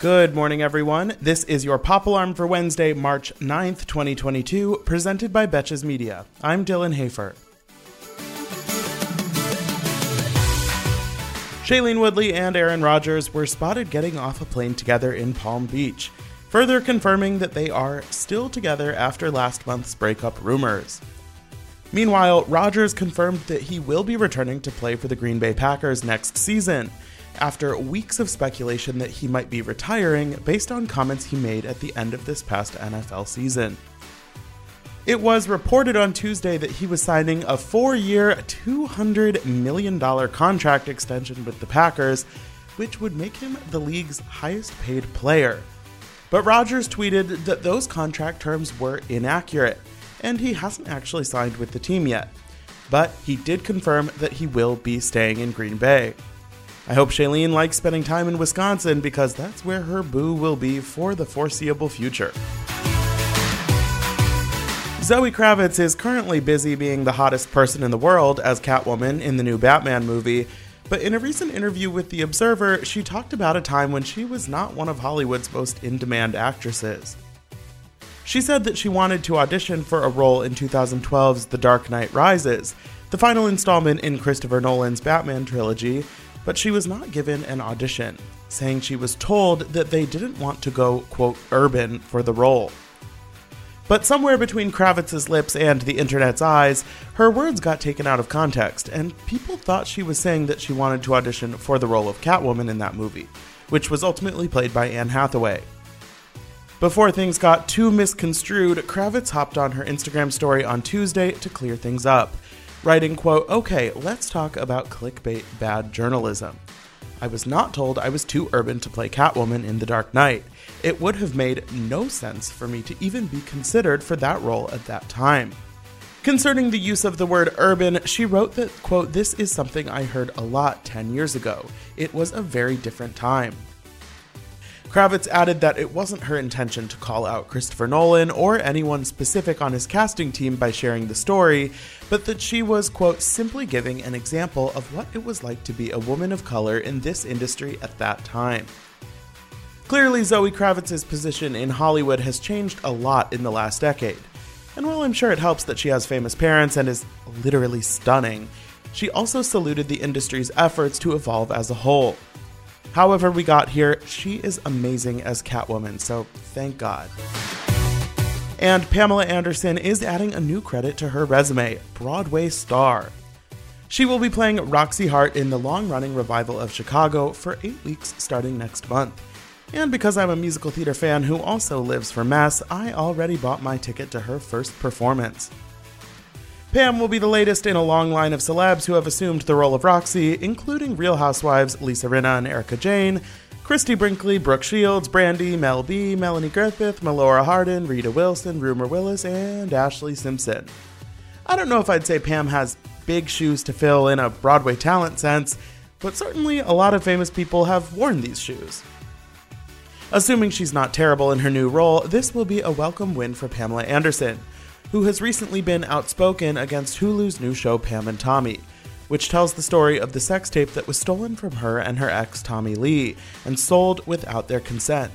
Good morning, everyone. This is your Pop Alarm for Wednesday, March 9th, 2022, presented by Betches Media. I'm Dylan Hafer. Shailene Woodley and Aaron Rodgers were spotted getting off a plane together in Palm Beach, further confirming that they are still together after last month's breakup rumors. Meanwhile, Rodgers confirmed that he will be returning to play for the Green Bay Packers next season after weeks of speculation that he might be retiring based on comments he made at the end of this past NFL season. It was reported on Tuesday that he was signing a four year, $200 million contract extension with the Packers, which would make him the league's highest paid player. But Rodgers tweeted that those contract terms were inaccurate, and he hasn't actually signed with the team yet. But he did confirm that he will be staying in Green Bay. I hope Shailene likes spending time in Wisconsin because that's where her boo will be for the foreseeable future. Zoe Kravitz is currently busy being the hottest person in the world as Catwoman in the new Batman movie, but in a recent interview with The Observer, she talked about a time when she was not one of Hollywood's most in demand actresses. She said that she wanted to audition for a role in 2012's The Dark Knight Rises, the final installment in Christopher Nolan's Batman trilogy, but she was not given an audition, saying she was told that they didn't want to go, quote, urban for the role. But somewhere between Kravitz's lips and the internet's eyes, her words got taken out of context, and people thought she was saying that she wanted to audition for the role of Catwoman in that movie, which was ultimately played by Anne Hathaway. Before things got too misconstrued, Kravitz hopped on her Instagram story on Tuesday to clear things up writing, quote, Okay, let's talk about clickbait bad journalism. I was not told I was too urban to play Catwoman in The Dark Knight. It would have made no sense for me to even be considered for that role at that time. Concerning the use of the word urban, she wrote that, quote, This is something I heard a lot 10 years ago. It was a very different time. Kravitz added that it wasn't her intention to call out Christopher Nolan or anyone specific on his casting team by sharing the story, but that she was, quote, simply giving an example of what it was like to be a woman of color in this industry at that time. Clearly, Zoe Kravitz's position in Hollywood has changed a lot in the last decade. And while I'm sure it helps that she has famous parents and is literally stunning, she also saluted the industry's efforts to evolve as a whole. However, we got here, she is amazing as Catwoman, so thank God. And Pamela Anderson is adding a new credit to her resume Broadway star. She will be playing Roxie Hart in the long running revival of Chicago for eight weeks starting next month. And because I'm a musical theater fan who also lives for Mass, I already bought my ticket to her first performance. Pam will be the latest in a long line of celebs who have assumed the role of Roxie, including Real Housewives Lisa Rinna and Erika Jayne, Christie Brinkley, Brooke Shields, Brandy, Mel B, Melanie Griffith, Melora Hardin, Rita Wilson, Rumer Willis, and Ashlee Simpson. I don't know if I'd say Pam has big shoes to fill in a Broadway talent sense, but certainly a lot of famous people have worn these shoes. Assuming she's not terrible in her new role, this will be a welcome win for Pamela Anderson who has recently been outspoken against Hulu's new show Pam and Tommy, which tells the story of the sex tape that was stolen from her and her ex Tommy Lee and sold without their consent.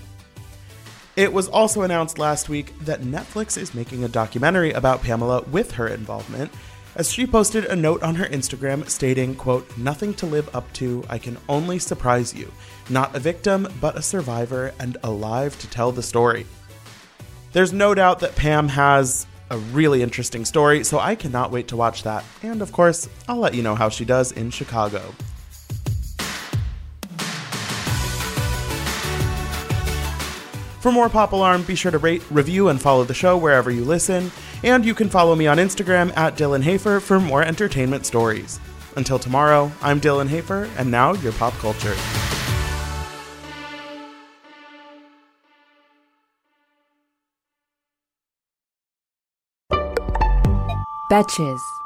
It was also announced last week that Netflix is making a documentary about Pamela with her involvement, as she posted a note on her Instagram stating, quote, "Nothing to live up to. I can only surprise you. Not a victim, but a survivor and alive to tell the story." There's no doubt that Pam has a really interesting story, so I cannot wait to watch that. And of course, I'll let you know how she does in Chicago. For more Pop Alarm, be sure to rate, review, and follow the show wherever you listen. And you can follow me on Instagram at Dylan Hafer for more entertainment stories. Until tomorrow, I'm Dylan Hafer, and now your pop culture. Betches.